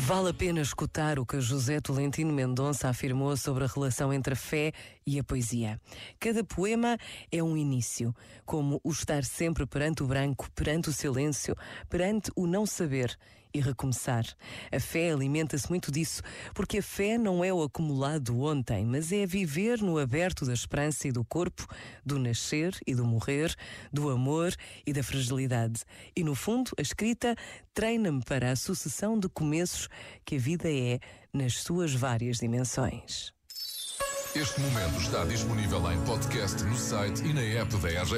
Vale a pena escutar o que José Tolentino Mendonça afirmou sobre a relação entre a fé e a poesia. Cada poema é um início, como o estar sempre perante o branco, perante o silêncio, perante o não saber e recomeçar. A fé alimenta-se muito disso, porque a fé não é o acumulado ontem, mas é viver no aberto da esperança e do corpo, do nascer e do morrer, do amor e da fragilidade. E no fundo, a escrita treina-me para a sucessão de começos que a vida é nas suas várias dimensões. Este momento está disponível em podcast no site e na app da RGF.